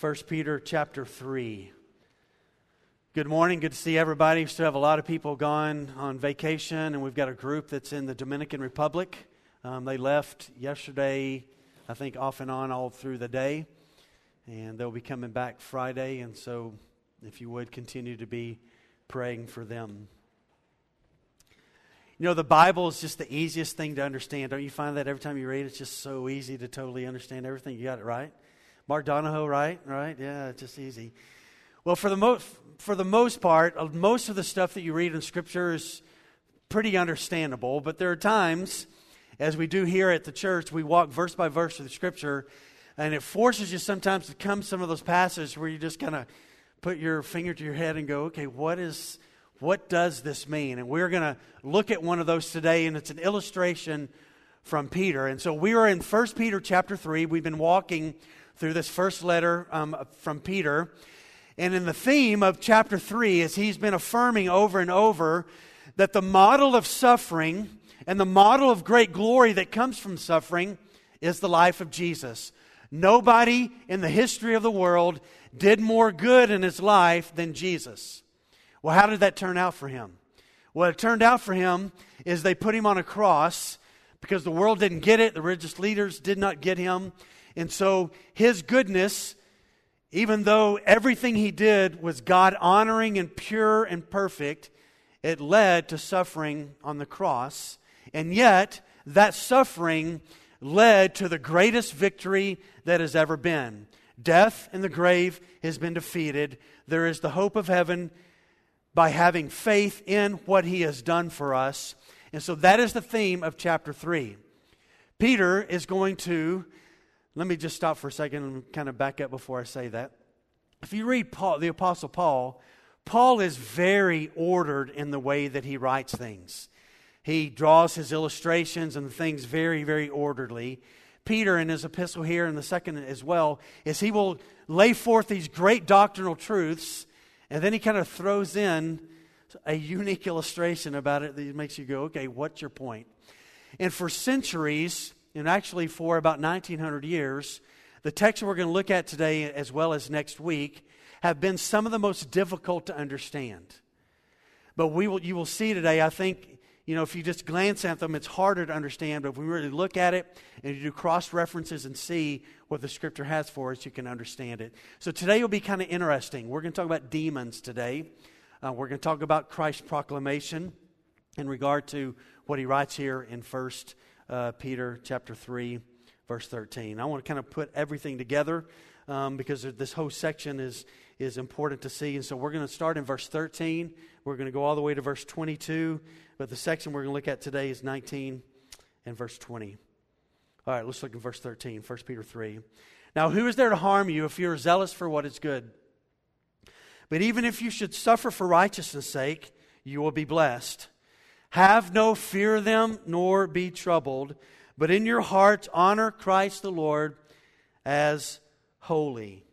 1 Peter chapter 3. Good morning. Good to see everybody. We still have a lot of people gone on vacation, and we've got a group that's in the Dominican Republic. Um, they left yesterday, I think, off and on all through the day, and they'll be coming back Friday. And so, if you would continue to be praying for them. You know, the Bible is just the easiest thing to understand. Don't you find that every time you read it, it's just so easy to totally understand everything? You got it right? Mark Donahoe, right? Right? Yeah, it's just easy. Well, for the, mo- for the most part, uh, most of the stuff that you read in Scripture is pretty understandable, but there are times, as we do here at the church, we walk verse by verse through the Scripture, and it forces you sometimes to come some of those passages where you just kind of put your finger to your head and go, okay, what is what does this mean? And we're going to look at one of those today, and it's an illustration from Peter. And so we are in 1 Peter chapter 3. We've been walking through this first letter um, from Peter. And in the theme of chapter 3, as he's been affirming over and over that the model of suffering and the model of great glory that comes from suffering is the life of Jesus. Nobody in the history of the world did more good in his life than Jesus. Well, how did that turn out for him? What it turned out for him is they put him on a cross because the world didn't get it, the religious leaders did not get him. And so his goodness, even though everything he did was God honoring and pure and perfect, it led to suffering on the cross. And yet, that suffering led to the greatest victory that has ever been. Death in the grave has been defeated. There is the hope of heaven by having faith in what he has done for us. And so that is the theme of chapter 3. Peter is going to let me just stop for a second and kind of back up before I say that. If you read Paul, the Apostle Paul, Paul is very ordered in the way that he writes things. He draws his illustrations and things very, very orderly. Peter, in his epistle here, and the second as well, is he will lay forth these great doctrinal truths, and then he kind of throws in a unique illustration about it that makes you go, okay, what's your point? And for centuries, and actually for about 1900 years, the texts we're going to look at today as well as next week have been some of the most difficult to understand. But we will, you will see today, I think, you know, if you just glance at them, it's harder to understand. But if we really look at it and you do cross references and see what the scripture has for us, you can understand it. So today will be kind of interesting. We're going to talk about demons today. Uh, we're going to talk about Christ's proclamation in regard to what he writes here in First uh, Peter chapter 3, verse 13. I want to kind of put everything together um, because this whole section is, is important to see. And so we're going to start in verse 13. We're going to go all the way to verse 22. But the section we're going to look at today is 19 and verse 20. All right, let's look at verse 13, 1 Peter 3. Now, who is there to harm you if you are zealous for what is good? But even if you should suffer for righteousness' sake, you will be blessed. Have no fear of them, nor be troubled, but in your hearts honor Christ the Lord as holy.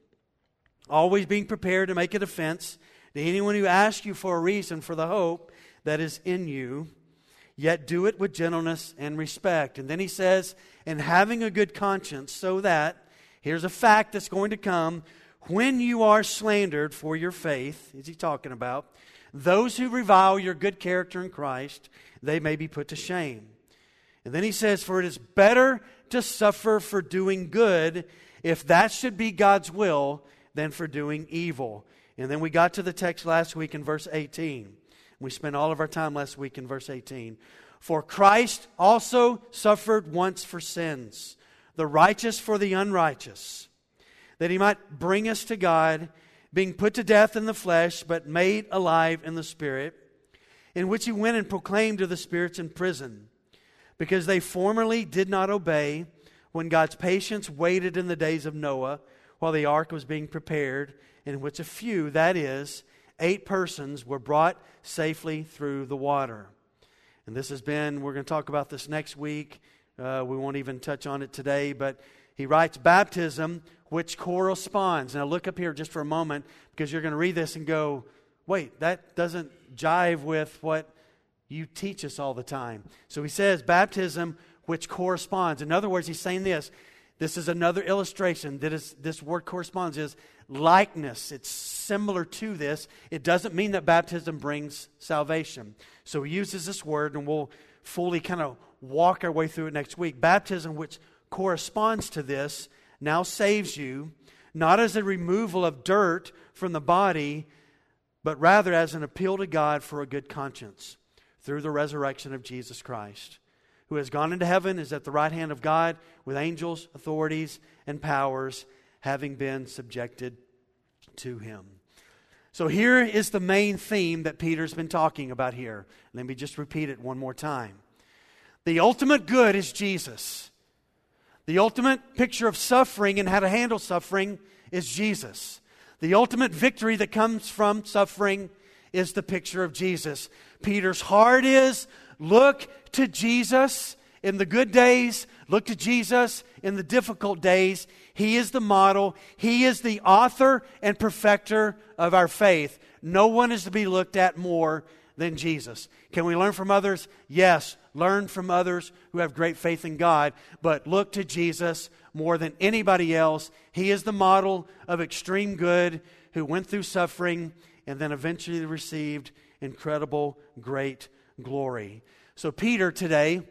Always being prepared to make a defense to anyone who asks you for a reason for the hope that is in you, yet do it with gentleness and respect. And then he says, and having a good conscience, so that, here's a fact that's going to come, when you are slandered for your faith, is he talking about? Those who revile your good character in Christ, they may be put to shame. And then he says, For it is better to suffer for doing good, if that should be God's will, than for doing evil. And then we got to the text last week in verse 18. We spent all of our time last week in verse 18. For Christ also suffered once for sins, the righteous for the unrighteous, that he might bring us to God being put to death in the flesh, but made alive in the spirit, in which he went and proclaimed to the spirits in prison, because they formerly did not obey when God's patience waited in the days of Noah while the ark was being prepared, in which a few, that is, eight persons, were brought safely through the water. And this has been, we're going to talk about this next week. Uh, we won't even touch on it today, but he writes, Baptism which corresponds. Now, look up here just for a moment because you're going to read this and go, wait, that doesn't jive with what you teach us all the time. So he says, baptism which corresponds. In other words, he's saying this This is another illustration that is, this word corresponds is likeness. It's similar to this. It doesn't mean that baptism brings salvation. So he uses this word, and we'll fully kind of walk our way through it next week. Baptism, which corresponds to this, now saves you, not as a removal of dirt from the body, but rather as an appeal to God for a good conscience through the resurrection of Jesus Christ, who has gone into heaven, is at the right hand of God with angels, authorities, and powers, having been subjected to him. So here is the main theme that Peter's been talking about here. Let me just repeat it one more time. The ultimate good is Jesus. The ultimate picture of suffering and how to handle suffering is Jesus. The ultimate victory that comes from suffering is the picture of Jesus. Peter's heart is look to Jesus in the good days, look to Jesus in the difficult days. He is the model, He is the author and perfecter of our faith. No one is to be looked at more than Jesus. Can we learn from others? Yes, learn from others who have great faith in God, but look to Jesus more than anybody else. He is the model of extreme good who went through suffering and then eventually received incredible, great glory. So, Peter today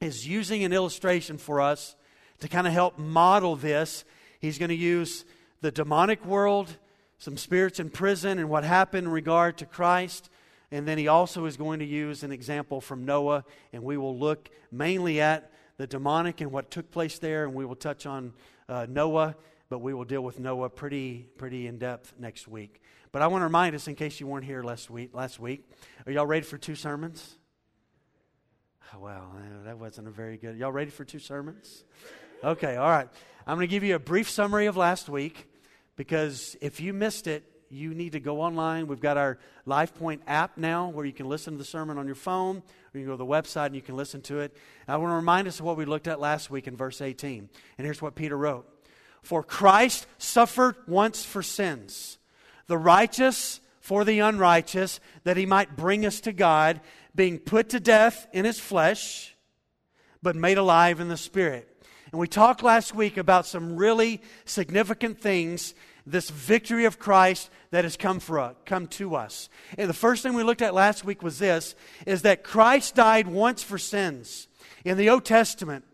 is using an illustration for us to kind of help model this. He's going to use the demonic world, some spirits in prison, and what happened in regard to Christ. And then he also is going to use an example from Noah, and we will look mainly at the demonic and what took place there, and we will touch on uh, Noah, but we will deal with Noah pretty, pretty in depth next week. But I want to remind us, in case you weren't here last week, last week are y'all ready for two sermons? Oh, well, that wasn't a very good. Y'all ready for two sermons? Okay, all right. I'm going to give you a brief summary of last week because if you missed it, you need to go online. We've got our LifePoint app now where you can listen to the sermon on your phone, or you can go to the website and you can listen to it. I want to remind us of what we looked at last week in verse 18. And here's what Peter wrote For Christ suffered once for sins the righteous for the unrighteous, that he might bring us to God, being put to death in his flesh, but made alive in the spirit. And we talked last week about some really significant things, this victory of Christ that has come for us, come to us. And the first thing we looked at last week was this is that Christ died once for sins. In the Old Testament,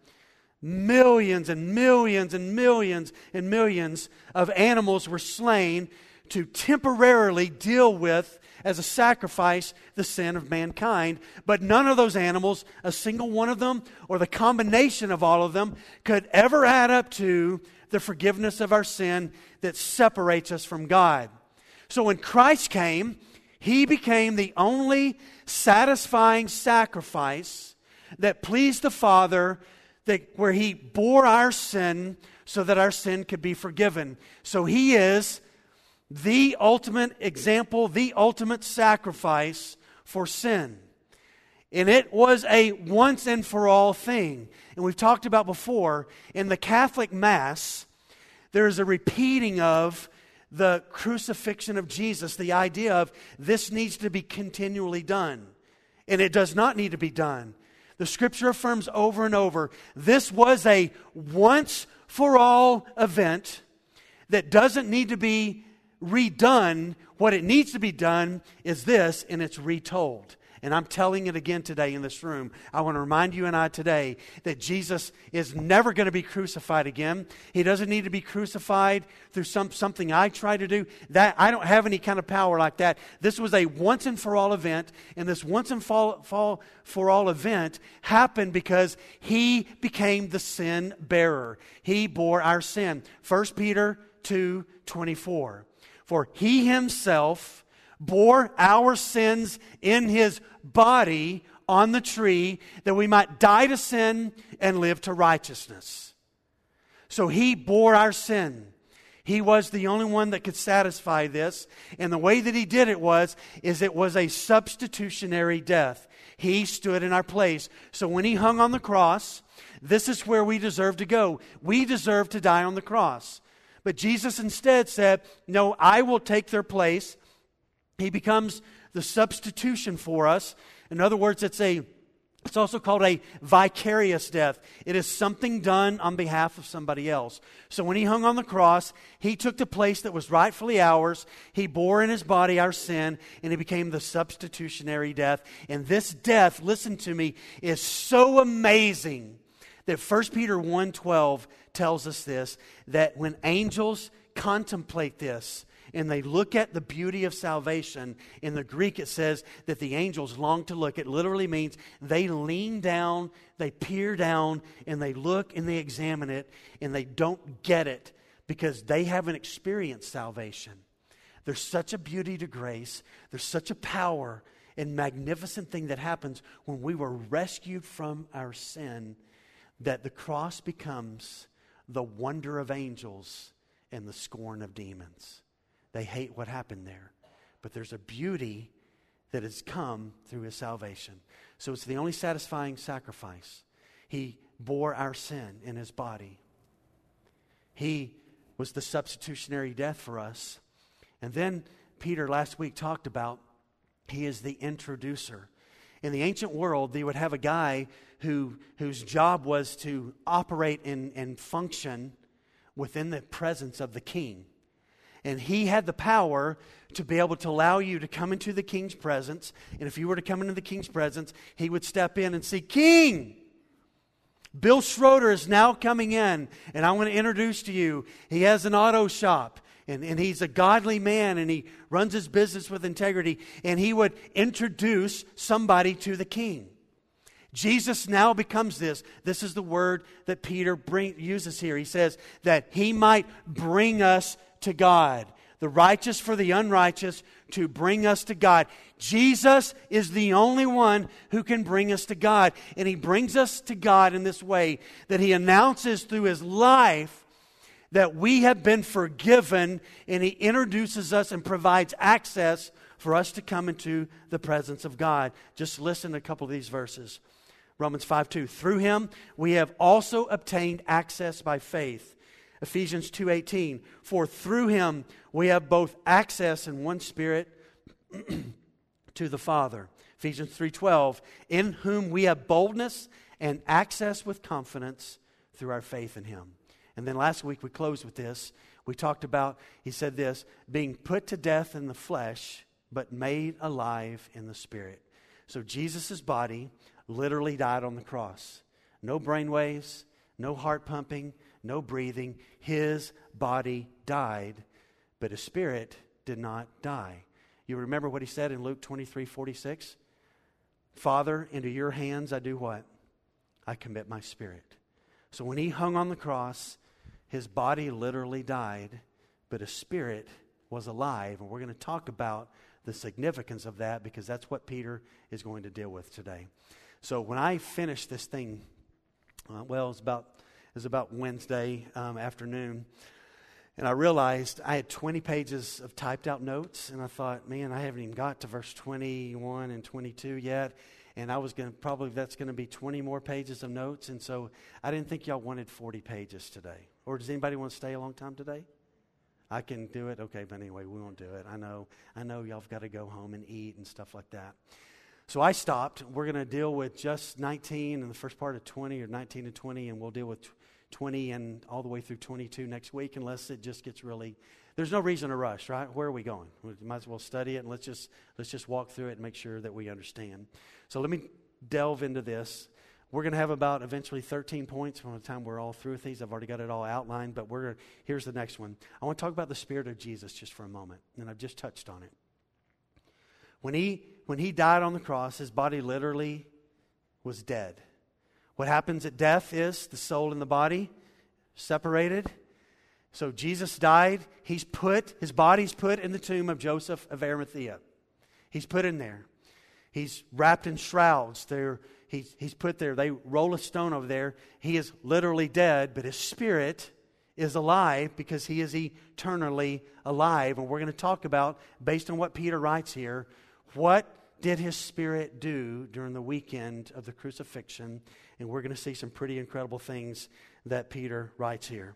millions and millions and millions and millions of animals were slain to temporarily deal with as a sacrifice the sin of mankind. But none of those animals, a single one of them, or the combination of all of them, could ever add up to the forgiveness of our sin that separates us from God. So when Christ came, he became the only satisfying sacrifice that pleased the Father, that, where he bore our sin so that our sin could be forgiven. So he is the ultimate example, the ultimate sacrifice for sin. And it was a once and for all thing. And we've talked about before, in the Catholic Mass, there is a repeating of the crucifixion of Jesus, the idea of this needs to be continually done. And it does not need to be done. The scripture affirms over and over this was a once for all event that doesn't need to be redone. What it needs to be done is this, and it's retold. And I'm telling it again today in this room. I want to remind you and I today that Jesus is never going to be crucified again. He doesn't need to be crucified through some, something I try to do. That I don't have any kind of power like that. This was a once and for all event, and this once and for, for all event happened because he became the sin bearer. He bore our sin. 1 Peter 2 24. For he himself bore our sins in his body on the tree that we might die to sin and live to righteousness. So he bore our sin. He was the only one that could satisfy this. And the way that he did it was, is it was a substitutionary death. He stood in our place. So when he hung on the cross, this is where we deserve to go. We deserve to die on the cross. But Jesus instead said, No, I will take their place. He becomes the substitution for us. In other words, it's a It's also called a vicarious death. It is something done on behalf of somebody else. So when he hung on the cross, he took the place that was rightfully ours. He bore in his body our sin, and he became the substitutionary death. And this death, listen to me, is so amazing that 1 Peter 1:12 tells us this that when angels contemplate this, and they look at the beauty of salvation. In the Greek, it says that the angels long to look. It literally means they lean down, they peer down, and they look and they examine it, and they don't get it because they haven't experienced salvation. There's such a beauty to grace, there's such a power and magnificent thing that happens when we were rescued from our sin that the cross becomes the wonder of angels and the scorn of demons. They hate what happened there. But there's a beauty that has come through his salvation. So it's the only satisfying sacrifice. He bore our sin in his body. He was the substitutionary death for us. And then Peter last week talked about he is the introducer. In the ancient world, they would have a guy who, whose job was to operate and, and function within the presence of the king. And he had the power to be able to allow you to come into the king's presence. And if you were to come into the king's presence, he would step in and say, King, Bill Schroeder is now coming in, and I want to introduce to you. He has an auto shop, and, and he's a godly man, and he runs his business with integrity. And he would introduce somebody to the king. Jesus now becomes this. This is the word that Peter bring, uses here. He says that he might bring us to God, the righteous for the unrighteous, to bring us to God. Jesus is the only one who can bring us to God. And he brings us to God in this way that he announces through his life that we have been forgiven, and he introduces us and provides access for us to come into the presence of God. Just listen to a couple of these verses. Romans 5 2. Through him we have also obtained access by faith Ephesians 2:18 For through him we have both access in one spirit to the Father. Ephesians 3:12 In whom we have boldness and access with confidence through our faith in him. And then last week we closed with this. We talked about he said this, being put to death in the flesh but made alive in the spirit. So Jesus' body literally died on the cross. No brain waves, no heart pumping, no breathing. His body died, but his spirit did not die. You remember what he said in Luke 23 46? Father, into your hands I do what? I commit my spirit. So when he hung on the cross, his body literally died, but his spirit was alive. And we're going to talk about the significance of that because that's what Peter is going to deal with today. So when I finished this thing, uh, well, it's about it was about Wednesday um, afternoon. And I realized I had 20 pages of typed out notes, and I thought, man, I haven't even got to verse 21 and 22 yet. And I was going to probably, that's going to be 20 more pages of notes. And so I didn't think y'all wanted 40 pages today. Or does anybody want to stay a long time today? I can do it. Okay, but anyway, we won't do it. I know, I know y'all have got to go home and eat and stuff like that. So I stopped. We're going to deal with just 19 and the first part of 20 or 19 and 20, and we'll deal with 20 and all the way through 22 next week unless it just gets really there's no reason to rush right? Where are we going? We might as well study it and let's just let's just walk through it and make sure that we understand. So let me delve into this. We're going to have about eventually 13 points by the time we're all through with these. I've already got it all outlined but we're here's the next one. I want to talk about the spirit of jesus just for a moment and i've just touched on it. When he when he died on the cross his body literally was dead what happens at death is the soul and the body separated. So Jesus died. He's put, his body's put in the tomb of Joseph of Arimathea. He's put in there. He's wrapped in shrouds. There, he's, he's put there. They roll a stone over there. He is literally dead, but his spirit is alive because he is eternally alive. And we're going to talk about, based on what Peter writes here, what did his spirit do during the weekend of the crucifixion? And we're going to see some pretty incredible things that Peter writes here.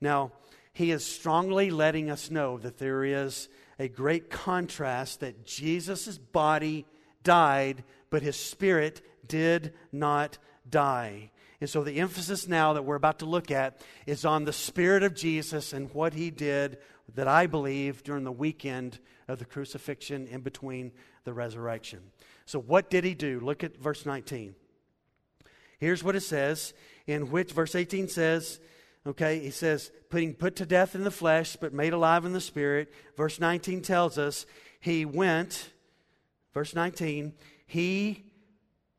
Now, he is strongly letting us know that there is a great contrast that Jesus' body died, but his spirit did not die. And so the emphasis now that we're about to look at is on the Spirit of Jesus and what he did that I believe during the weekend of the crucifixion in between the resurrection. So, what did he do? Look at verse 19. Here's what it says, in which verse 18 says, okay, he says, putting put to death in the flesh, but made alive in the spirit. Verse 19 tells us he went, verse 19, he,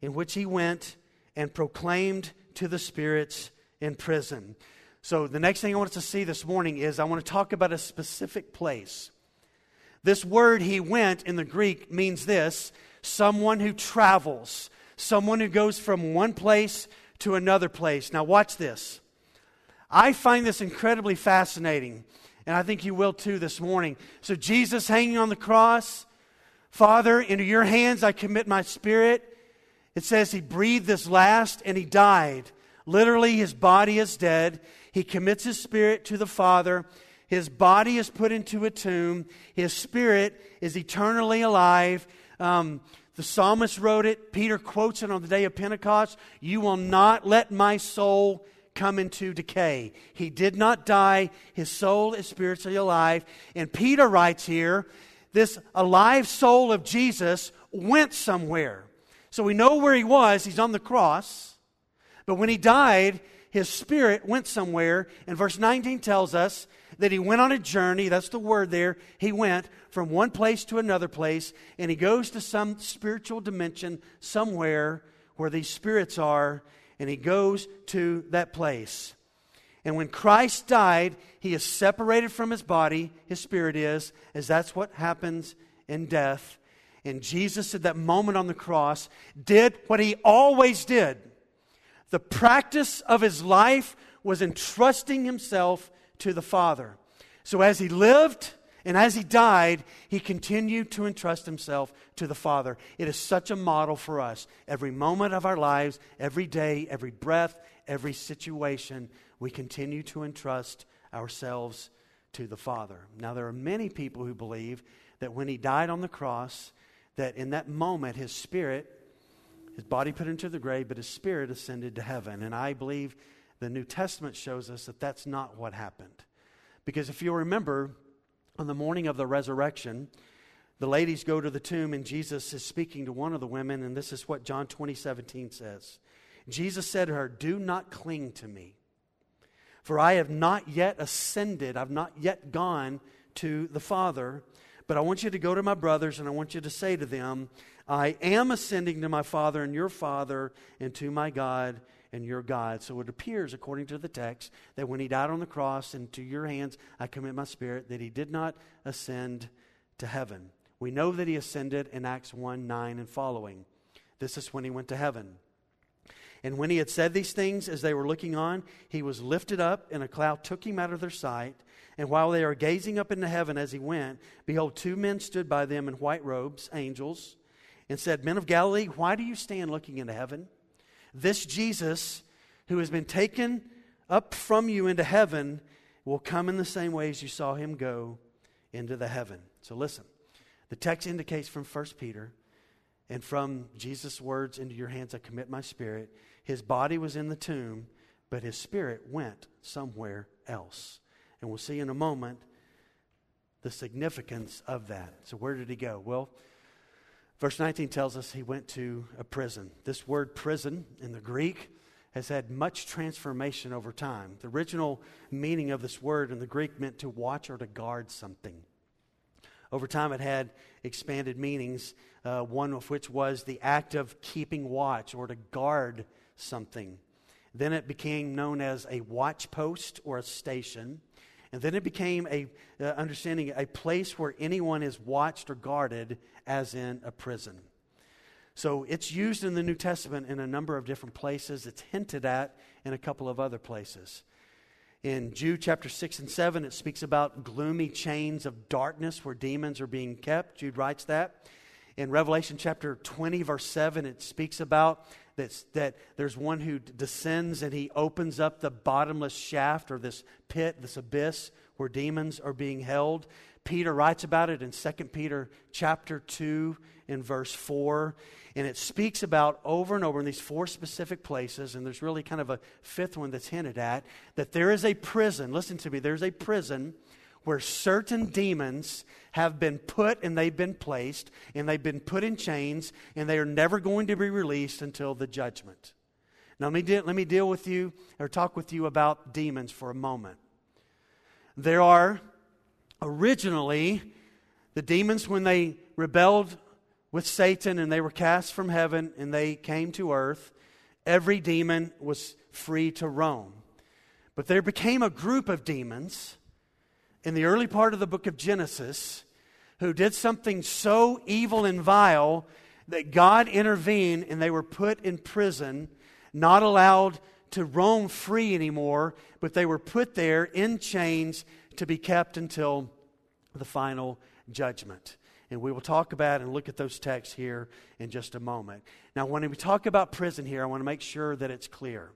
in which he went and proclaimed to the spirits in prison. So, the next thing I want us to see this morning is I want to talk about a specific place. This word he went in the Greek means this someone who travels, someone who goes from one place to another place. Now, watch this. I find this incredibly fascinating, and I think you will too this morning. So, Jesus hanging on the cross, Father, into your hands I commit my spirit. It says he breathed this last and he died. Literally, his body is dead. He commits his spirit to the Father. His body is put into a tomb. His spirit is eternally alive. Um, the psalmist wrote it. Peter quotes it on the day of Pentecost. You will not let my soul come into decay. He did not die. His soul is spiritually alive. And Peter writes here this alive soul of Jesus went somewhere. So we know where he was. He's on the cross. But when he died, his spirit went somewhere. And verse 19 tells us that he went on a journey. That's the word there. He went from one place to another place, and he goes to some spiritual dimension somewhere where these spirits are, and he goes to that place. And when Christ died, he is separated from his body, his spirit is, as that's what happens in death. And Jesus, at that moment on the cross, did what he always did. The practice of his life was entrusting himself to the Father. So as he lived and as he died, he continued to entrust himself to the Father. It is such a model for us. Every moment of our lives, every day, every breath, every situation, we continue to entrust ourselves to the Father. Now, there are many people who believe that when he died on the cross, that in that moment his spirit, his body put into the grave, but his spirit ascended to heaven. And I believe the New Testament shows us that that's not what happened. Because if you remember, on the morning of the resurrection, the ladies go to the tomb and Jesus is speaking to one of the women, and this is what John 20, 17 says. Jesus said to her, Do not cling to me, for I have not yet ascended, I've not yet gone to the Father, but I want you to go to my brothers and I want you to say to them, I am ascending to my Father and your Father and to my God and your God. So it appears, according to the text, that when he died on the cross, and to your hands I commit my spirit, that he did not ascend to heaven. We know that he ascended in Acts 1 9 and following. This is when he went to heaven. And when he had said these things, as they were looking on, he was lifted up, and a cloud took him out of their sight. And while they were gazing up into heaven as he went, behold, two men stood by them in white robes, angels, and said, Men of Galilee, why do you stand looking into heaven? This Jesus, who has been taken up from you into heaven, will come in the same way as you saw him go into the heaven. So listen, the text indicates from 1 Peter and from Jesus' words, Into your hands I commit my spirit. His body was in the tomb, but his spirit went somewhere else. And we'll see in a moment the significance of that. So, where did he go? Well, Verse 19 tells us he went to a prison. This word prison in the Greek has had much transformation over time. The original meaning of this word in the Greek meant to watch or to guard something. Over time, it had expanded meanings, uh, one of which was the act of keeping watch or to guard something. Then it became known as a watch post or a station. And then it became a uh, understanding a place where anyone is watched or guarded as in a prison. So it's used in the New Testament in a number of different places. It's hinted at in a couple of other places. In Jude chapter 6 and 7, it speaks about gloomy chains of darkness where demons are being kept. Jude writes that. In Revelation chapter 20, verse 7, it speaks about that, that there's one who descends and he opens up the bottomless shaft or this pit, this abyss, where demons are being held. Peter writes about it in 2 Peter chapter 2 in verse 4. And it speaks about over and over in these four specific places, and there's really kind of a fifth one that's hinted at, that there is a prison. Listen to me, there's a prison where certain demons have been put and they've been placed, and they've been put in chains, and they are never going to be released until the judgment. Now, let me, de- let me deal with you or talk with you about demons for a moment. There are originally the demons, when they rebelled with Satan and they were cast from heaven and they came to earth, every demon was free to roam. But there became a group of demons in the early part of the book of Genesis who did something so evil and vile that God intervened and they were put in prison, not allowed to roam free anymore, but they were put there in chains to be kept until the final judgment. And we will talk about and look at those texts here in just a moment. Now, when we talk about prison here, I want to make sure that it's clear.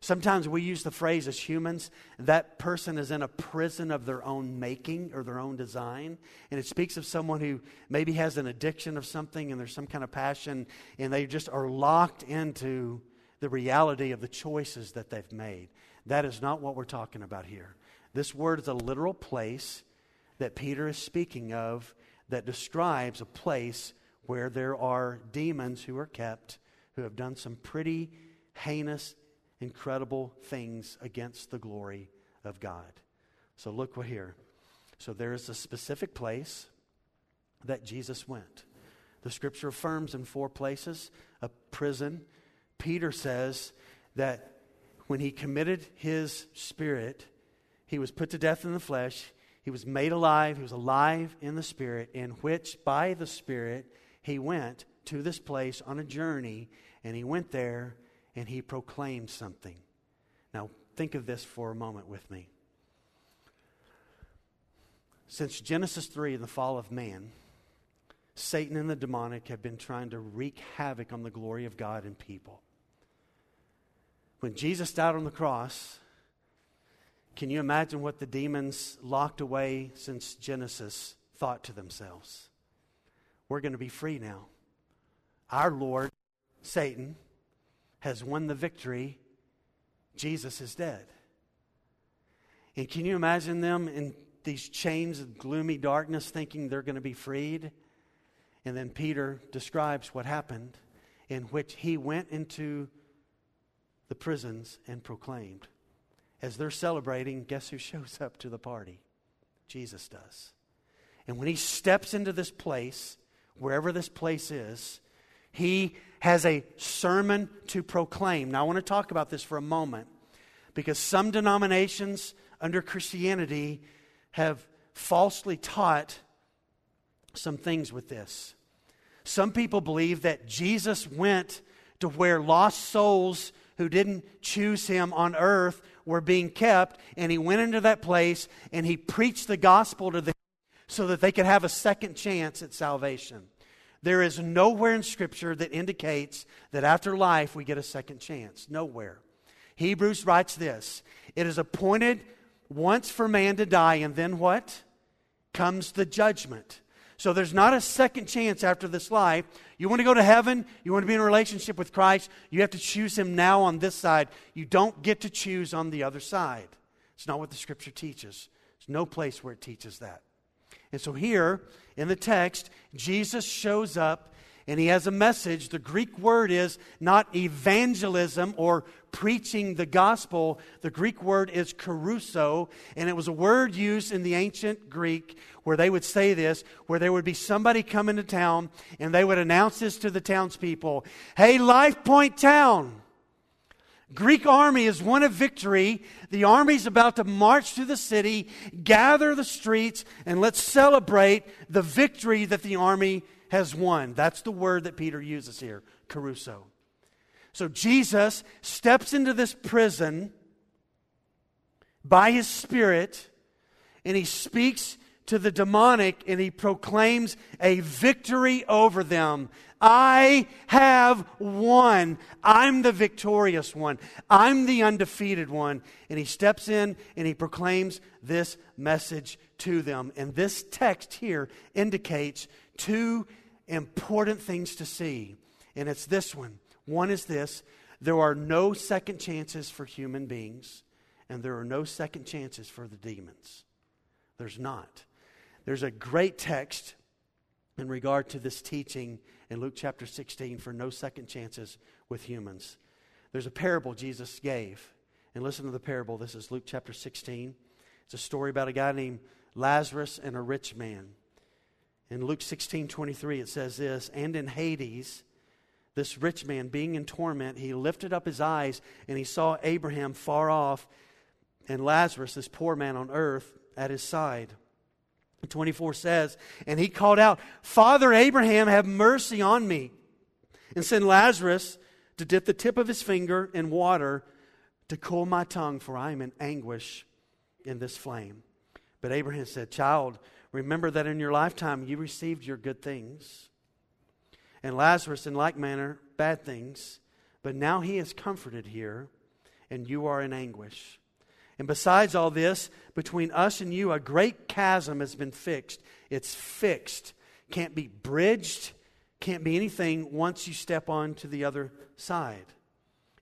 Sometimes we use the phrase as humans, that person is in a prison of their own making or their own design. And it speaks of someone who maybe has an addiction of something and there's some kind of passion and they just are locked into the reality of the choices that they've made. That is not what we're talking about here. This word is a literal place that Peter is speaking of that describes a place where there are demons who are kept who have done some pretty heinous, incredible things against the glory of God. So look what here. So there is a specific place that Jesus went. The scripture affirms in four places a prison. Peter says that when he committed his spirit, he was put to death in the flesh. He was made alive. He was alive in the Spirit, in which, by the Spirit, he went to this place on a journey, and he went there and he proclaimed something. Now, think of this for a moment with me. Since Genesis 3 and the fall of man, Satan and the demonic have been trying to wreak havoc on the glory of God and people. When Jesus died on the cross, can you imagine what the demons locked away since Genesis thought to themselves? We're going to be free now. Our Lord, Satan, has won the victory. Jesus is dead. And can you imagine them in these chains of gloomy darkness thinking they're going to be freed? And then Peter describes what happened, in which he went into the prisons and proclaimed as they're celebrating, guess who shows up to the party? Jesus does. And when he steps into this place, wherever this place is, he has a sermon to proclaim. Now, I want to talk about this for a moment because some denominations under Christianity have falsely taught some things with this. Some people believe that Jesus went to where lost souls who didn't choose him on earth were being kept, and he went into that place and he preached the gospel to them so that they could have a second chance at salvation. There is nowhere in Scripture that indicates that after life we get a second chance. Nowhere. Hebrews writes this It is appointed once for man to die, and then what? Comes the judgment. So there's not a second chance after this life. You want to go to heaven, you want to be in a relationship with Christ, you have to choose Him now on this side. You don't get to choose on the other side. It's not what the Scripture teaches. There's no place where it teaches that. And so here in the text, Jesus shows up and he has a message. The Greek word is not evangelism or preaching the gospel. The Greek word is kerusso, and it was a word used in the ancient Greek where they would say this, where there would be somebody come into town and they would announce this to the townspeople Hey, Life Point Town! Greek army is one of victory. The army's about to march through the city, gather the streets, and let's celebrate the victory that the army has won. That's the word that Peter uses here, kerusso. So Jesus steps into this prison by his Spirit and he speaks to the demonic and he proclaims a victory over them. I have won. I'm the victorious one. I'm the undefeated one. And he steps in and he proclaims this message to them. And this text here indicates two important things to see. And it's this one. One is this there are no second chances for human beings, and there are no second chances for the demons. There's not. There's a great text in regard to this teaching in Luke chapter 16 for no second chances with humans. There's a parable Jesus gave. And listen to the parable. This is Luke chapter 16. It's a story about a guy named Lazarus and a rich man. In Luke 16 23, it says this And in Hades, this rich man, being in torment, he lifted up his eyes and he saw Abraham far off and Lazarus, this poor man on earth, at his side. 24 says, And he called out, Father Abraham, have mercy on me, and send Lazarus to dip the tip of his finger in water to cool my tongue, for I am in anguish in this flame. But Abraham said, Child, remember that in your lifetime you received your good things, and Lazarus in like manner bad things. But now he is comforted here, and you are in anguish. And besides all this, between us and you, a great chasm has been fixed. It's fixed, can't be bridged, can't be anything once you step on to the other side.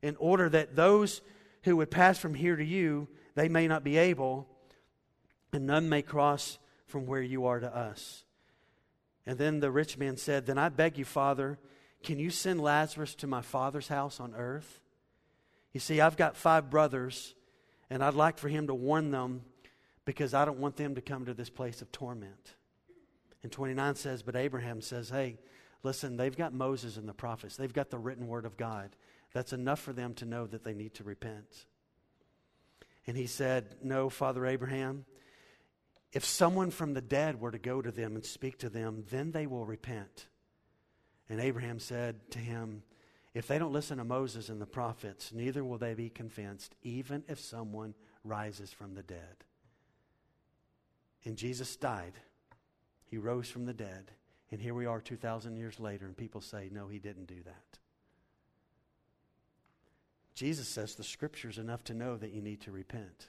In order that those who would pass from here to you, they may not be able, and none may cross from where you are to us. And then the rich man said, Then I beg you, Father, can you send Lazarus to my father's house on earth? You see, I've got five brothers, and I'd like for him to warn them because I don't want them to come to this place of torment. And 29 says, But Abraham says, Hey, listen, they've got Moses and the prophets, they've got the written word of God. That's enough for them to know that they need to repent. And he said, No, Father Abraham, if someone from the dead were to go to them and speak to them, then they will repent. And Abraham said to him, If they don't listen to Moses and the prophets, neither will they be convinced, even if someone rises from the dead. And Jesus died. He rose from the dead. And here we are 2,000 years later, and people say, No, he didn't do that. Jesus says the scripture's enough to know that you need to repent.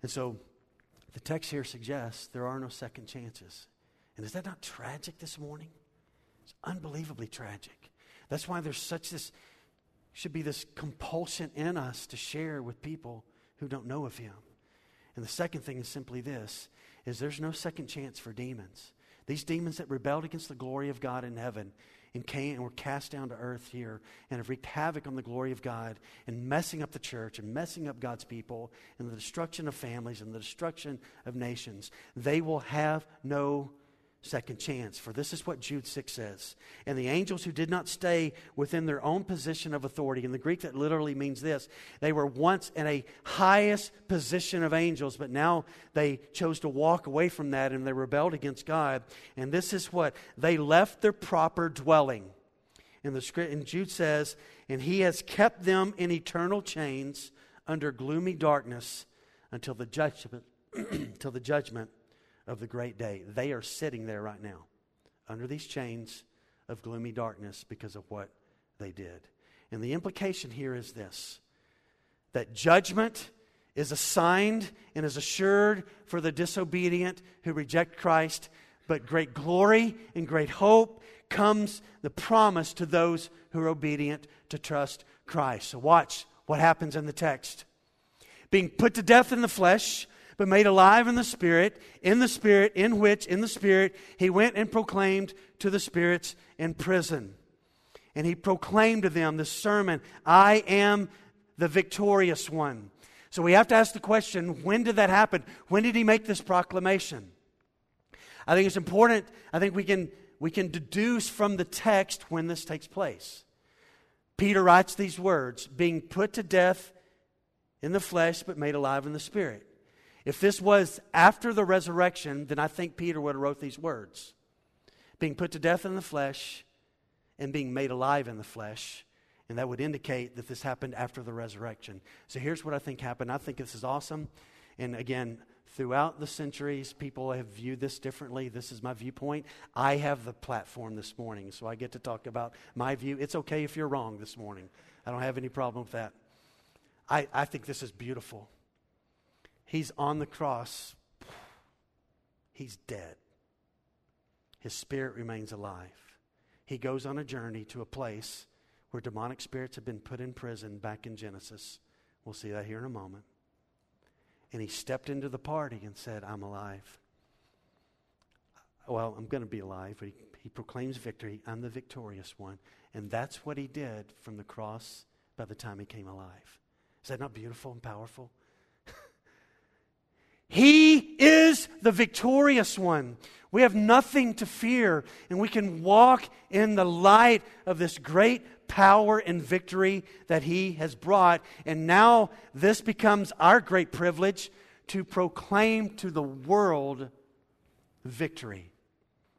And so the text here suggests there are no second chances. And is that not tragic this morning? It's unbelievably tragic. That's why there's such this, should be this compulsion in us to share with people who don't know of Him. And the second thing is simply this is there's no second chance for demons. These demons that rebelled against the glory of God in heaven and came and were cast down to earth here and have wreaked havoc on the glory of God and messing up the church and messing up God's people and the destruction of families and the destruction of nations, they will have no second chance. For this is what Jude 6 says. And the angels who did not stay within their own position of authority, in the Greek that literally means this, they were once in a highest position of angels, but now they chose to walk away from that and they rebelled against God. And this is what they left their proper dwelling. And the script and Jude says, and he has kept them in eternal chains under gloomy darkness until the judgment until the judgment of the great day. They are sitting there right now under these chains of gloomy darkness because of what they did. And the implication here is this that judgment is assigned and is assured for the disobedient who reject Christ, but great glory and great hope comes the promise to those who are obedient to trust Christ. So, watch what happens in the text. Being put to death in the flesh, but made alive in the Spirit, in the Spirit, in which, in the Spirit, he went and proclaimed to the spirits in prison. And he proclaimed to them the sermon, I am the victorious one. So we have to ask the question when did that happen? When did he make this proclamation? I think it's important. I think we can, we can deduce from the text when this takes place. Peter writes these words being put to death in the flesh, but made alive in the spirit. If this was after the resurrection, then I think Peter would have wrote these words. Being put to death in the flesh and being made alive in the flesh. And that would indicate that this happened after the resurrection. So here's what I think happened. I think this is awesome. And again, throughout the centuries, people have viewed this differently. This is my viewpoint. I have the platform this morning, so I get to talk about my view. It's okay if you're wrong this morning. I don't have any problem with that. I, I think this is beautiful. He's on the cross, he's dead. His spirit remains alive. He goes on a journey to a place where demonic spirits have been put in prison back in Genesis. We'll see that here in a moment. And he stepped into the party and said, I'm alive. Well, I'm going to be alive, he, he proclaims victory. I'm the victorious one. And that's what he did from the cross by the time he came alive. Is that not beautiful and powerful? He is the victorious one. We have nothing to fear, and we can walk in the light of this great power and victory that He has brought. And now this becomes our great privilege to proclaim to the world victory.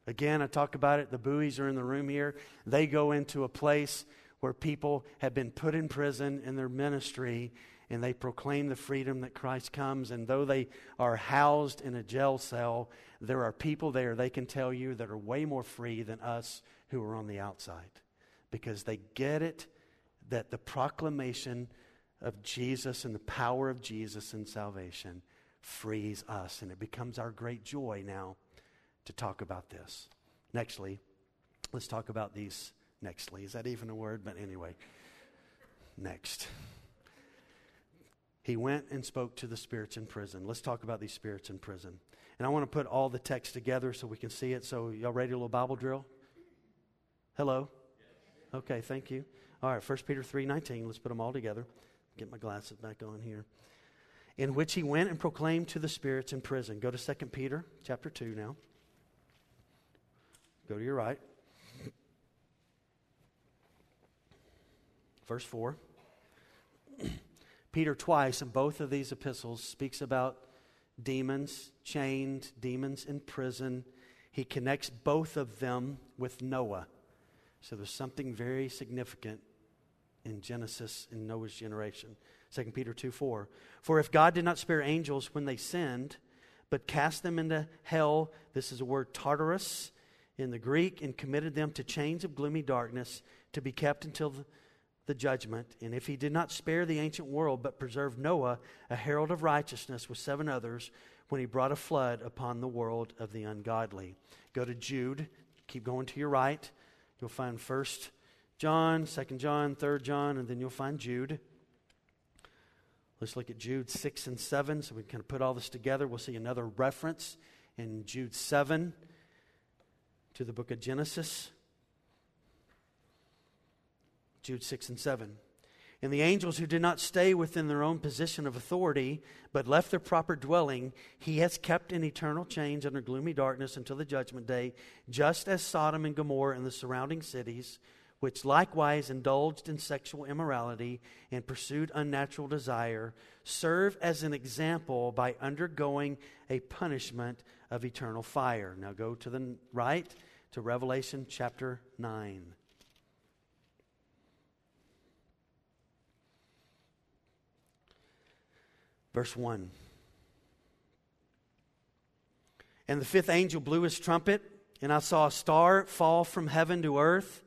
Again, I talk about it. The Buoys are in the room here. They go into a place where people have been put in prison in their ministry and they proclaim the freedom that Christ comes. And though they are housed in a jail cell, there are people there, they can tell you, that are way more free than us who are on the outside because they get it that the proclamation of Jesus and the power of Jesus in salvation frees us. And it becomes our great joy now to talk about this. Nextly, let's talk about these. Nextly, is that even a word? But anyway, next. He went and spoke to the spirits in prison. Let's talk about these spirits in prison. And I want to put all the text together so we can see it. So, y'all ready? A little Bible drill? Hello? Okay, thank you. All right, 1 Peter 3:19. Let's put them all together. Get my glasses back on here. In which he went and proclaimed to the spirits in prison. Go to 2 Peter chapter 2 now. Go to your right. Verse 4. Peter twice in both of these epistles speaks about demons chained, demons in prison. He connects both of them with Noah. So there's something very significant in Genesis in Noah's generation. 2 Peter 2 4. For if God did not spare angels when they sinned, but cast them into hell, this is a word Tartarus in the Greek, and committed them to chains of gloomy darkness to be kept until the, the judgment. And if he did not spare the ancient world, but preserved Noah, a herald of righteousness, with seven others, when he brought a flood upon the world of the ungodly. Go to Jude. Keep going to your right. You'll find First John, Second John, Third John, and then you'll find Jude. Let's look at Jude 6 and 7 so we can kind of put all this together. We'll see another reference in Jude 7 to the book of Genesis. Jude 6 and 7. And the angels who did not stay within their own position of authority, but left their proper dwelling, he has kept in eternal chains under gloomy darkness until the judgment day, just as Sodom and Gomorrah and the surrounding cities, which likewise indulged in sexual immorality and pursued unnatural desire, serve as an example by undergoing a punishment of eternal fire. Now go to the right to Revelation chapter 9. Verse 1. And the fifth angel blew his trumpet, and I saw a star fall from heaven to earth,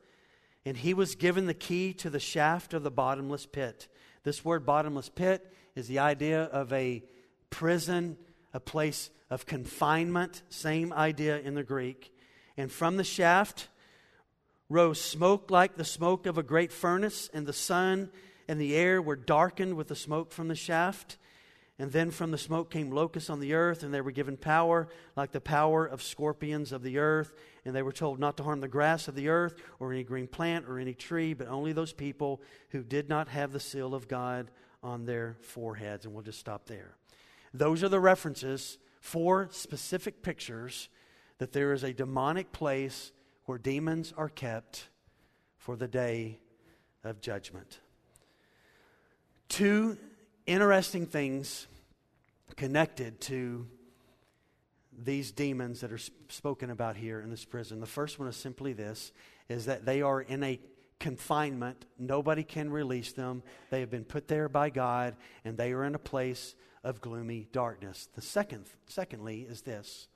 and he was given the key to the shaft of the bottomless pit. This word, bottomless pit, is the idea of a prison, a place of confinement. Same idea in the Greek. And from the shaft rose smoke like the smoke of a great furnace, and the sun and the air were darkened with the smoke from the shaft. And then from the smoke came locusts on the earth, and they were given power like the power of scorpions of the earth. And they were told not to harm the grass of the earth, or any green plant, or any tree, but only those people who did not have the seal of God on their foreheads. And we'll just stop there. Those are the references, four specific pictures that there is a demonic place where demons are kept for the day of judgment. Two interesting things connected to these demons that are spoken about here in this prison. The first one is simply this is that they are in a confinement. Nobody can release them. They have been put there by God, and they are in a place of gloomy darkness. The second, secondly, is this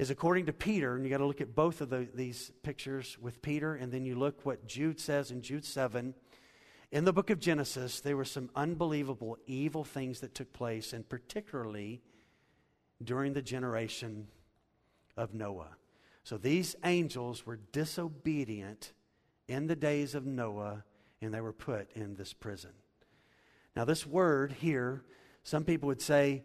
is according to Peter, and you got to look at both of the, these pictures with Peter, and then you look what Jude says in Jude 7. In the book of Genesis, there were some unbelievable evil things that took place, and particularly during the generation of Noah. So these angels were disobedient in the days of Noah, and they were put in this prison. Now, this word here, some people would say,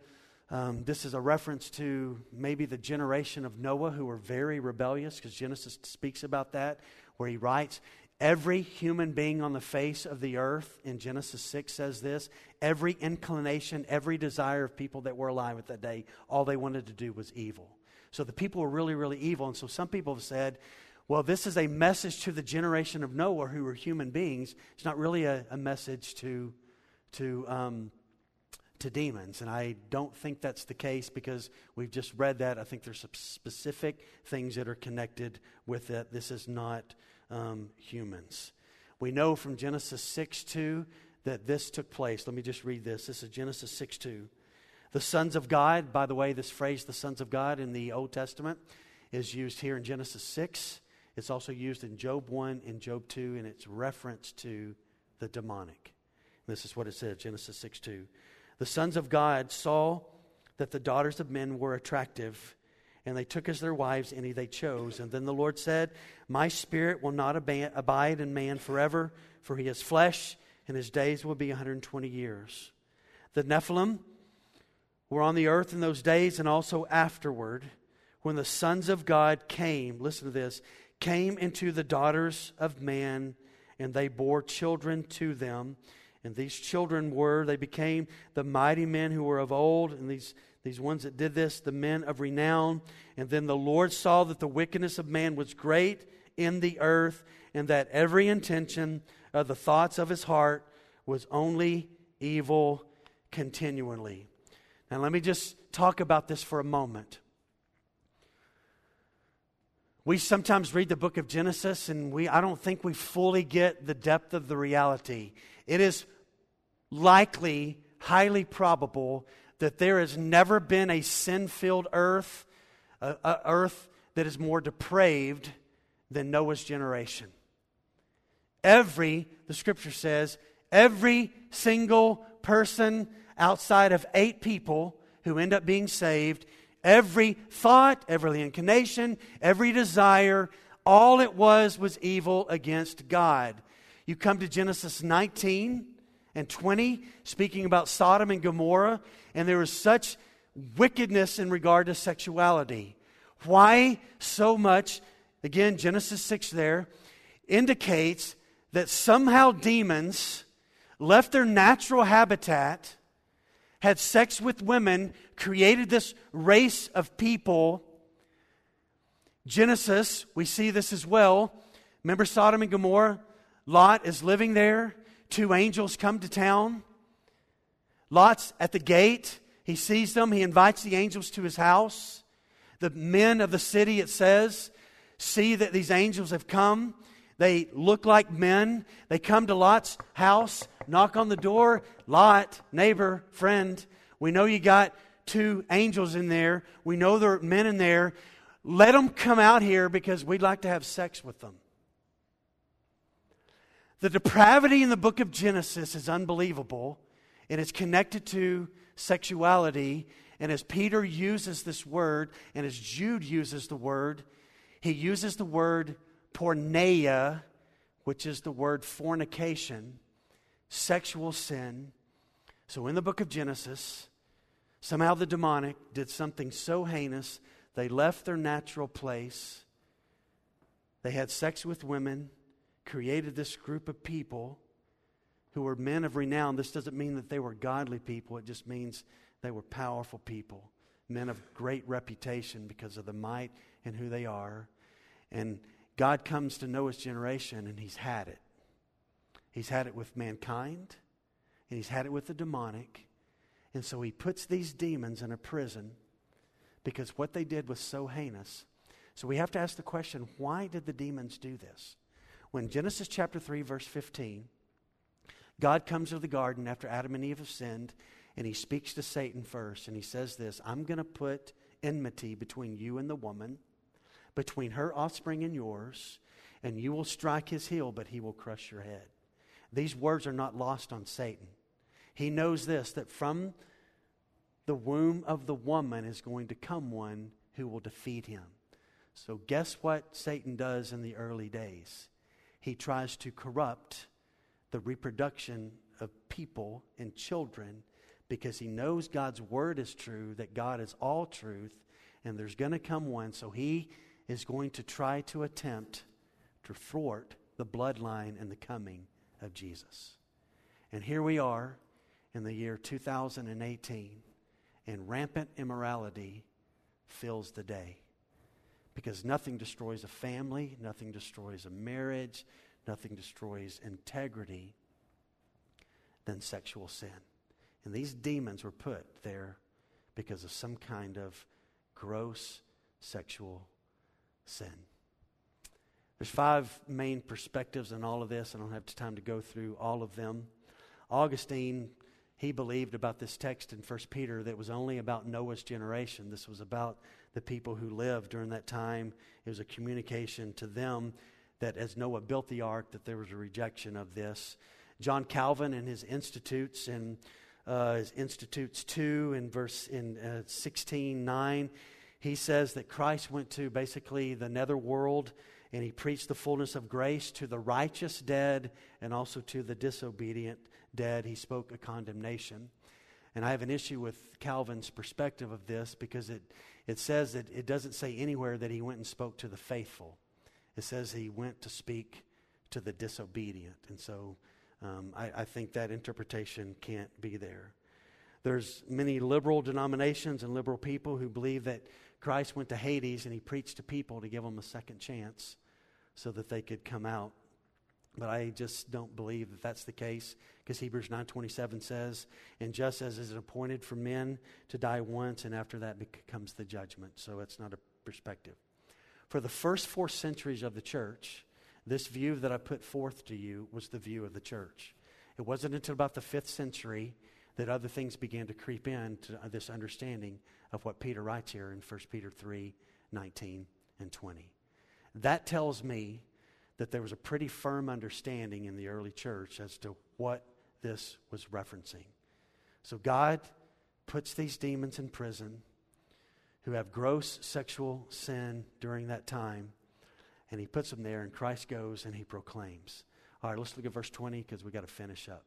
um, this is a reference to maybe the generation of Noah who were very rebellious, because Genesis speaks about that, where he writes, Every human being on the face of the earth, in Genesis 6 says this, every inclination, every desire of people that were alive at that day, all they wanted to do was evil. So the people were really, really evil. And so some people have said, well, this is a message to the generation of Noah who were human beings. It's not really a, a message to, to um, to demons. And I don't think that's the case because we've just read that. I think there's some specific things that are connected with it. This is not um, humans. We know from Genesis 6 2 that this took place. Let me just read this. This is Genesis 6 2. The sons of God, by the way, this phrase, the sons of God, in the Old Testament is used here in Genesis 6. It's also used in Job 1 and Job 2, and it's reference to the demonic. This is what it says Genesis 6 2. The sons of God saw that the daughters of men were attractive, and they took as their wives any they chose. And then the Lord said, My spirit will not abide in man forever, for he is flesh, and his days will be 120 years. The Nephilim were on the earth in those days and also afterward, when the sons of God came, listen to this, came into the daughters of man, and they bore children to them. And these children were, they became the mighty men who were of old, and these, these ones that did this, the men of renown. And then the Lord saw that the wickedness of man was great in the earth, and that every intention of the thoughts of his heart was only evil continually. Now, let me just talk about this for a moment. We sometimes read the book of Genesis and we I don't think we fully get the depth of the reality. It is likely, highly probable, that there has never been a sin filled earth, a, a earth that is more depraved than Noah's generation. Every, the scripture says, every single person outside of eight people who end up being saved, every thought, every inclination, every desire, all it was was evil against God. You come to Genesis 19, and 20, speaking about Sodom and Gomorrah, and there was such wickedness in regard to sexuality. Why so much? Again, Genesis 6 there indicates that somehow demons left their natural habitat, had sex with women, created this race of people. Genesis, we see this as well. Remember Sodom and Gomorrah? Lot is living there two angels come to town. Lot's at the gate. He sees them. He invites the angels to his house. The men of the city, it says, see that these angels have come. They look like men. They come to Lot's house, knock on the door. Lot, neighbor, friend, we know you got two angels in there. We know there are men in there. Let them come out here because we'd like to have sex with them. The depravity in the book of Genesis is unbelievable, and it's connected to sexuality. And as Peter uses this word, and as Jude uses the word, he uses the word porneia, which is the word fornication, sexual sin. So in the book of Genesis, somehow the demonic did something so heinous, they left their natural place. They had sex with women created this group of people who were men of renown. This doesn't mean that they were godly people, it just means they were powerful people, men of great reputation because of the might and who they are. And God comes to Noah's generation and he's had it. He's had it with mankind and he's had it with the demonic. And so he puts these demons in a prison because what they did was so heinous. So we have to ask the question why did the demons do this? when Genesis chapter 3, verse 15, God comes to the garden after Adam and Eve have sinned, And he speaks to Satan first, and he says this I'm going to put enmity between you and the woman, between her offspring and yours, and you will strike his heel, but he will crush your head. These words are not lost on Satan. He knows this that from the womb of the woman is going to come one who will defeat him. So, guess what Satan does in the early days? He tries to corrupt the reproduction of people and children because he knows God's word is true, that God is all truth, and there's going to come one. So, he is going to try to attempt to thwart the bloodline and the coming of Jesus. And here we are in the year 2018, and rampant immorality fills the day. Because nothing destroys a family, nothing destroys a marriage, nothing destroys integrity than sexual sin. And these demons were put there because of some kind of gross sexual sin. There's five main perspectives in all of this. I don't have time to go through all of them. Augustine, he believed about this text in 1 Peter that was only about Noah's generation. This was about the people who lived during that time. It was a communication to them that as Noah built the ark, that there was a rejection of this. John Calvin in his Institutes in uh, his Institutes 2 in verse in uh, 16 9, he says that Christ went to basically the nether world and he preached the fullness of grace to the righteous dead and also to the disobedient dead. He spoke a condemnation. And I have an issue with Calvin's perspective of this because it, it says that it doesn't say anywhere that he went and spoke to the faithful. It says he went to speak to the disobedient. And so um, I, I think that interpretation can't be there. There's many liberal denominations and liberal people who believe that Christ went to Hades and he preached to people to give them a second chance so that they could come out. But I just don't believe that that's the case because Hebrews 9:27 says, "And just as is appointed for men to die once and after that becomes the judgment." So it's not a perspective. For the first 4 centuries of the church, this view that I put forth to you was the view of the church. It wasn't until about the 5th century that other things began to creep in to uh, this understanding of what Peter writes here in 1 Peter 3 19 and 20. That tells me that there was a pretty firm understanding in the early church as to what this was referencing. So God puts these demons in prison who have gross sexual sin during that time, and he puts them there, and Christ goes and he proclaims. All right, let's look at verse 20 because we got to finish up.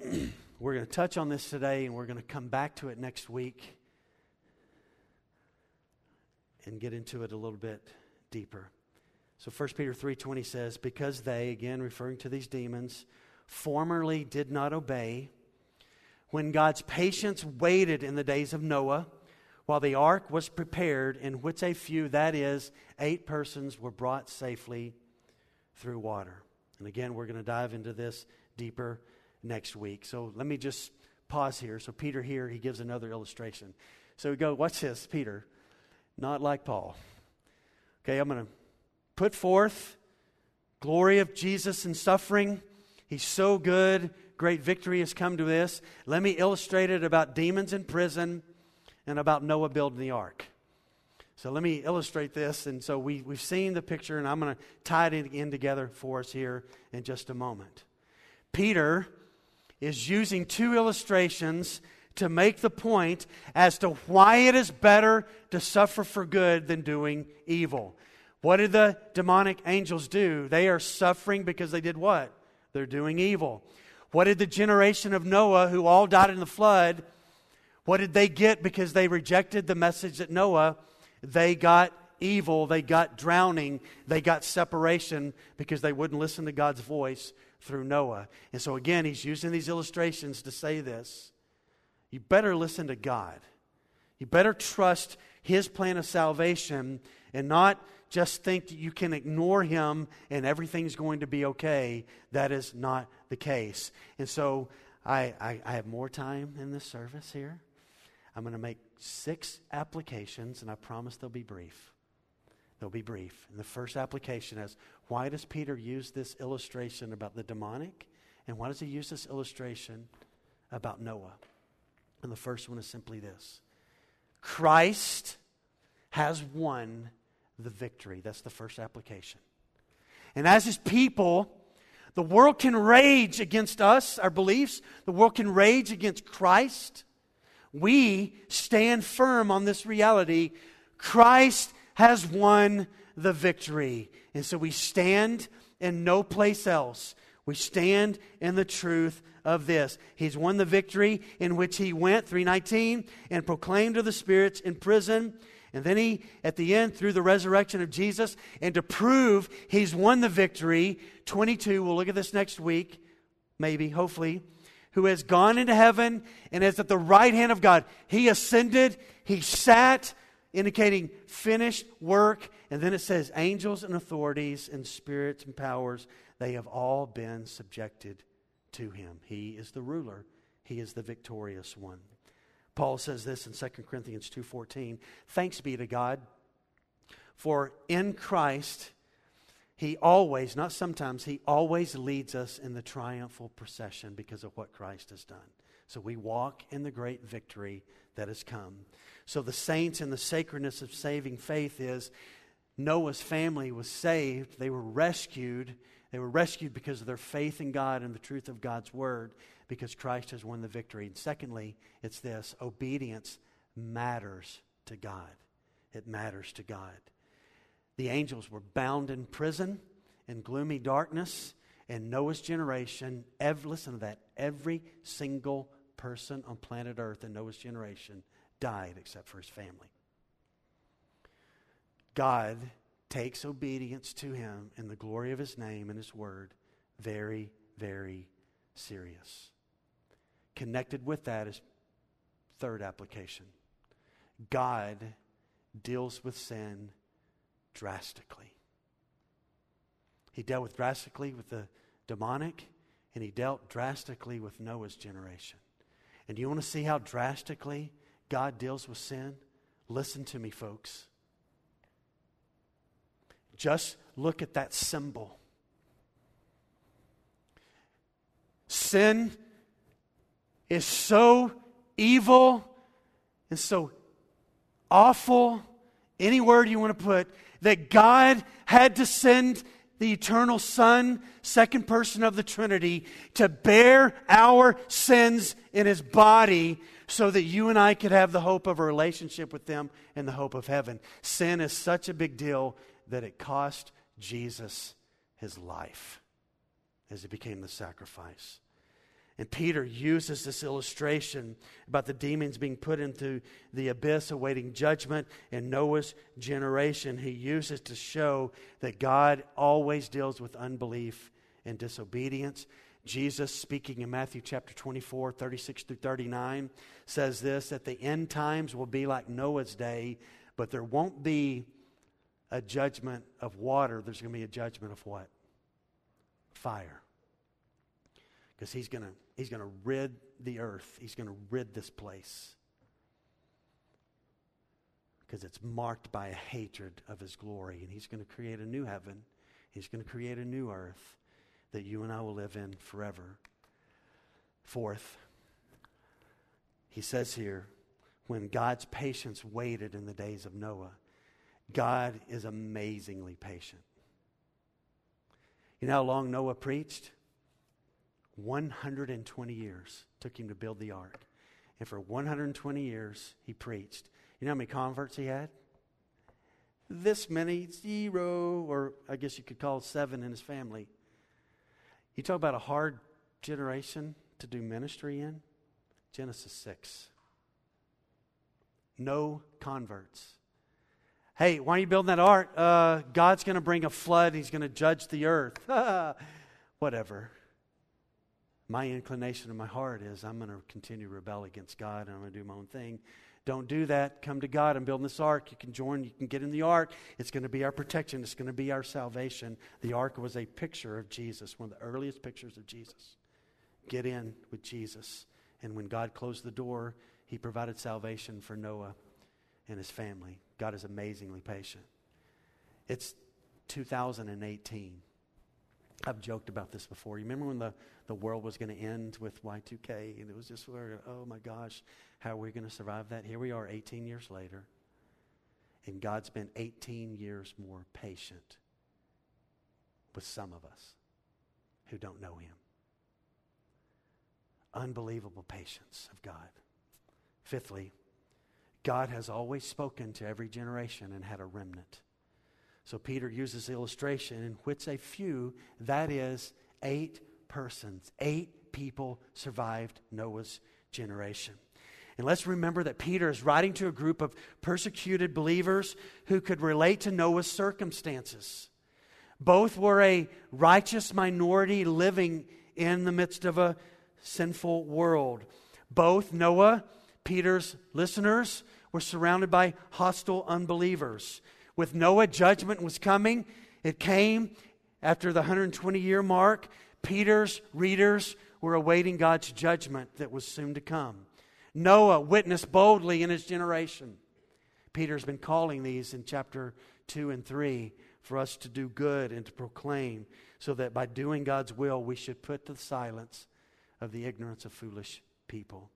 we're going to touch on this today, and we're going to come back to it next week and get into it a little bit deeper. So 1 Peter 3:20 says, "Because they, again referring to these demons, formerly did not obey, when God's patience waited in the days of Noah, while the ark was prepared, in which a few, that is, eight persons, were brought safely through water." And again, we're going to dive into this deeper next week. So let me just pause here. So Peter here, he gives another illustration. So we go, watch this, Peter not like Paul. Okay, I'm going to put forth glory of Jesus and suffering. He's so good. Great victory has come to this. Let me illustrate it about demons in prison and about Noah building the ark. So let me illustrate this. And so we, we've seen the picture, and I'm going to tie it in together for us here in just a moment. Peter is using two illustrations to make the point as to why it is better to suffer for good than doing evil. What did the demonic angels do? They are suffering because they did what? They're doing evil. What did the generation of Noah, who all died in the flood, what did they get because they rejected the message that Noah? They got evil, they got drowning, they got separation because they wouldn't listen to God's voice through Noah. And so, again, he's using these illustrations to say this you better listen to God. You better trust His plan of salvation and not just think that you can ignore Him and everything's going to be okay. That is not the case. And so I, I, I have more time in this service here. I'm going to make six applications, and I promise they'll be brief. They'll be brief. And the first application is why does Peter use this illustration about the demonic? And why does he use this illustration about Noah. And the first one is simply this Christ has won the victory. That's the first application. And as his people, the world can rage against us, our beliefs. The world can rage against Christ. We stand firm on this reality. Christ has won the victory. And so we stand in no place else. We stand in the truth of this. He's won the victory in which he went, 319, and proclaimed to the spirits in prison. And then he, at the end, through the resurrection of Jesus, and to prove he's won the victory, 22, we'll look at this next week, maybe, hopefully, who has gone into heaven and is at the right hand of God. He ascended, he sat, indicating finished work. And then it says, angels and authorities and spirits and powers, they have all been subjected to him. He is the ruler, he is the victorious one. Paul says this in 2 Corinthians 2:14, "Thanks be to God, for in Christ he always, not sometimes, he always leads us in the triumphal procession because of what Christ has done." So we walk in the great victory that has come. So the saints and the sacredness of saving faith is Noah's family was saved, they were rescued. They were rescued because of their faith in God and the truth of God's word because Christ has won the victory. And secondly, it's this obedience matters to God. It matters to God. The angels were bound in prison in gloomy darkness, and Noah's generation, every, listen to that, every single person on planet Earth in Noah's generation died except for his family. God takes obedience to him in the glory of his name and his word very, very serious. Connected with that is third application. God deals with sin drastically. He dealt with drastically with the demonic, and he dealt drastically with Noah's generation. And you want to see how drastically God deals with sin? Listen to me, folks. Just look at that symbol. Sin is so evil and so awful, any word you want to put, that God had to send the eternal Son, second person of the Trinity, to bear our sins in his body so that you and I could have the hope of a relationship with them and the hope of heaven. Sin is such a big deal that it cost Jesus his life as he became the sacrifice. And Peter uses this illustration about the demons being put into the abyss awaiting judgment in Noah's generation. He uses to show that God always deals with unbelief and disobedience. Jesus, speaking in Matthew chapter 24, 36 through 39, says this that the end times will be like Noah's day, but there won't be a judgment of water. There's going to be a judgment of what? Fire. Because he's going to He's going to rid the earth, He's going to rid this place. Because it's marked by a hatred of His glory. And He's going to create a new heaven, He's going to create a new earth that you and I will live in forever. Fourth, he says here, when God's patience waited in the days of Noah, God is amazingly patient. You know how long Noah preached? 120 years took him to build the ark. And for 120 years, he preached. You know how many converts he had? This many, zero, or I guess you could call seven in his family. You talk about a hard generation to do ministry in? Genesis 6. No converts. Hey, why are you building that ark? Uh, God's going to bring a flood. He's going to judge the earth. Whatever my inclination in my heart is I'm going to continue to rebel against God and I'm going to do my own thing. Don't do that. Come to God. I'm building this ark. You can join. You can get in the ark. It's going to be our protection. It's going to be our salvation. The ark was a picture of Jesus, one of the earliest pictures of Jesus. Get in with Jesus. And when God closed the door, he provided salvation for Noah and his family. God is amazingly patient. It's 2018. I've joked about this before. You remember when the, the world was going to end with Y2K and it was just, oh my gosh, how are we going to survive that? Here we are 18 years later, and God's been 18 years more patient with some of us who don't know Him. Unbelievable patience of God. Fifthly, God has always spoken to every generation and had a remnant. So Peter uses illustration in which a few, that is, eight persons, eight people survived Noah's generation. And let's remember that Peter is writing to a group of persecuted believers who could relate to Noah's circumstances. Both were a righteous minority living in the midst of a sinful world. Both Noah, Peter's listeners, were surrounded by hostile unbelievers. With Noah, judgment was coming. It came after the 120 year mark. Peter's readers were awaiting God's judgment that was soon to come. Noah witnessed boldly in his generation. Peter's been calling these in chapter 2 and 3 for us to do good and to proclaim, so that by doing God's will, we should put to silence of the ignorance of foolish people.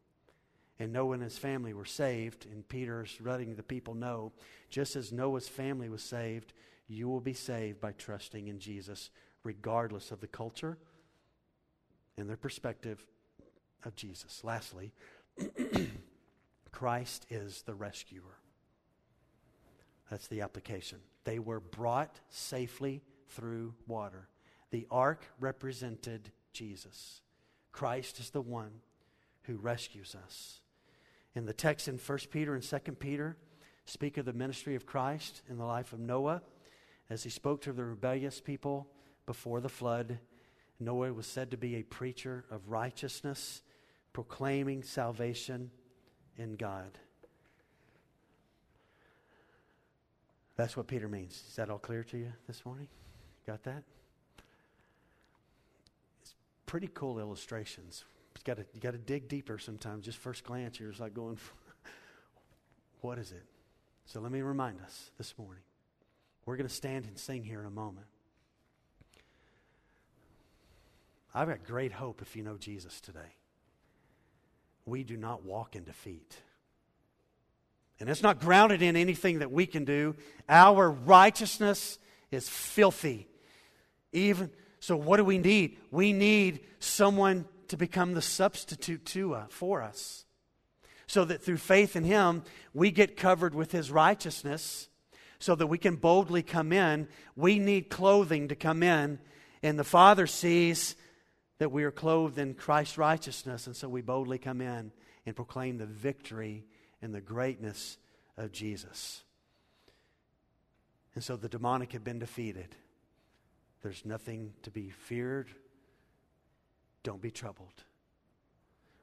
And Noah and his family were saved, and Peter's letting the people know just as Noah's family was saved, you will be saved by trusting in Jesus, regardless of the culture and their perspective of Jesus. Lastly, Christ is the rescuer. That's the application. They were brought safely through water. The ark represented Jesus. Christ is the one who rescues us. In the text in 1 Peter and 2 Peter, speak of the ministry of Christ in the life of Noah as he spoke to the rebellious people before the flood. Noah was said to be a preacher of righteousness, proclaiming salvation in God. That's what Peter means. Is that all clear to you this morning? Got that? It's pretty cool illustrations. Got to you got to dig deeper sometimes. Just first glance, you're just like going, "What is it?" So let me remind us this morning. We're going to stand and sing here in a moment. I've got great hope if you know Jesus today. We do not walk in defeat. And it's not grounded in anything that we can do. Our righteousness is filthy. Even so what do we need? We need someone to become the substitute to uh, for us. So that through faith in him, we get covered with his righteousness so that we can boldly come in. We need clothing to come in, and the Father sees that we are clothed in Christ's righteousness, and so we boldly come in and proclaim the victory and the greatness of Jesus. And so the demonic had been defeated. There's nothing to be feared. Don't be troubled.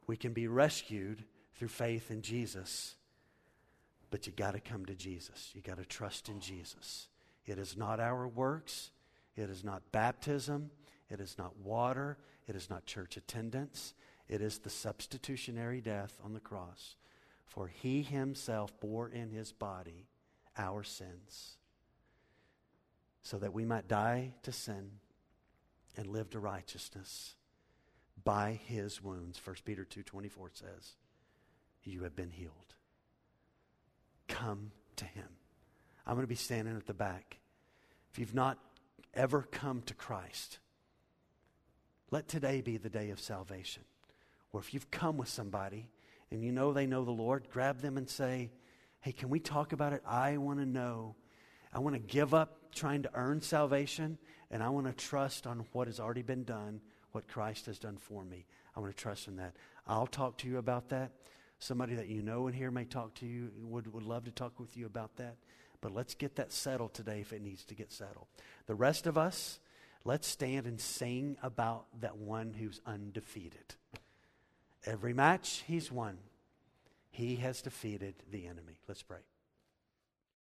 We can be rescued through faith in Jesus, but you got to come to Jesus. You got to trust in Jesus. It is not our works, it is not baptism, it is not water, it is not church attendance. It is the substitutionary death on the cross for he himself bore in his body our sins, so that we might die to sin and live to righteousness. By his wounds, 1 Peter 2.24 says, you have been healed. Come to him. I'm going to be standing at the back. If you've not ever come to Christ, let today be the day of salvation. Or if you've come with somebody and you know they know the Lord, grab them and say, Hey, can we talk about it? I want to know. I want to give up trying to earn salvation, and I want to trust on what has already been done, what Christ has done for me. I want to trust in that. I'll talk to you about that. Somebody that you know in here may talk to you, would, would love to talk with you about that. But let's get that settled today if it needs to get settled. The rest of us, let's stand and sing about that one who's undefeated. Every match, he's won. He has defeated the enemy. Let's pray.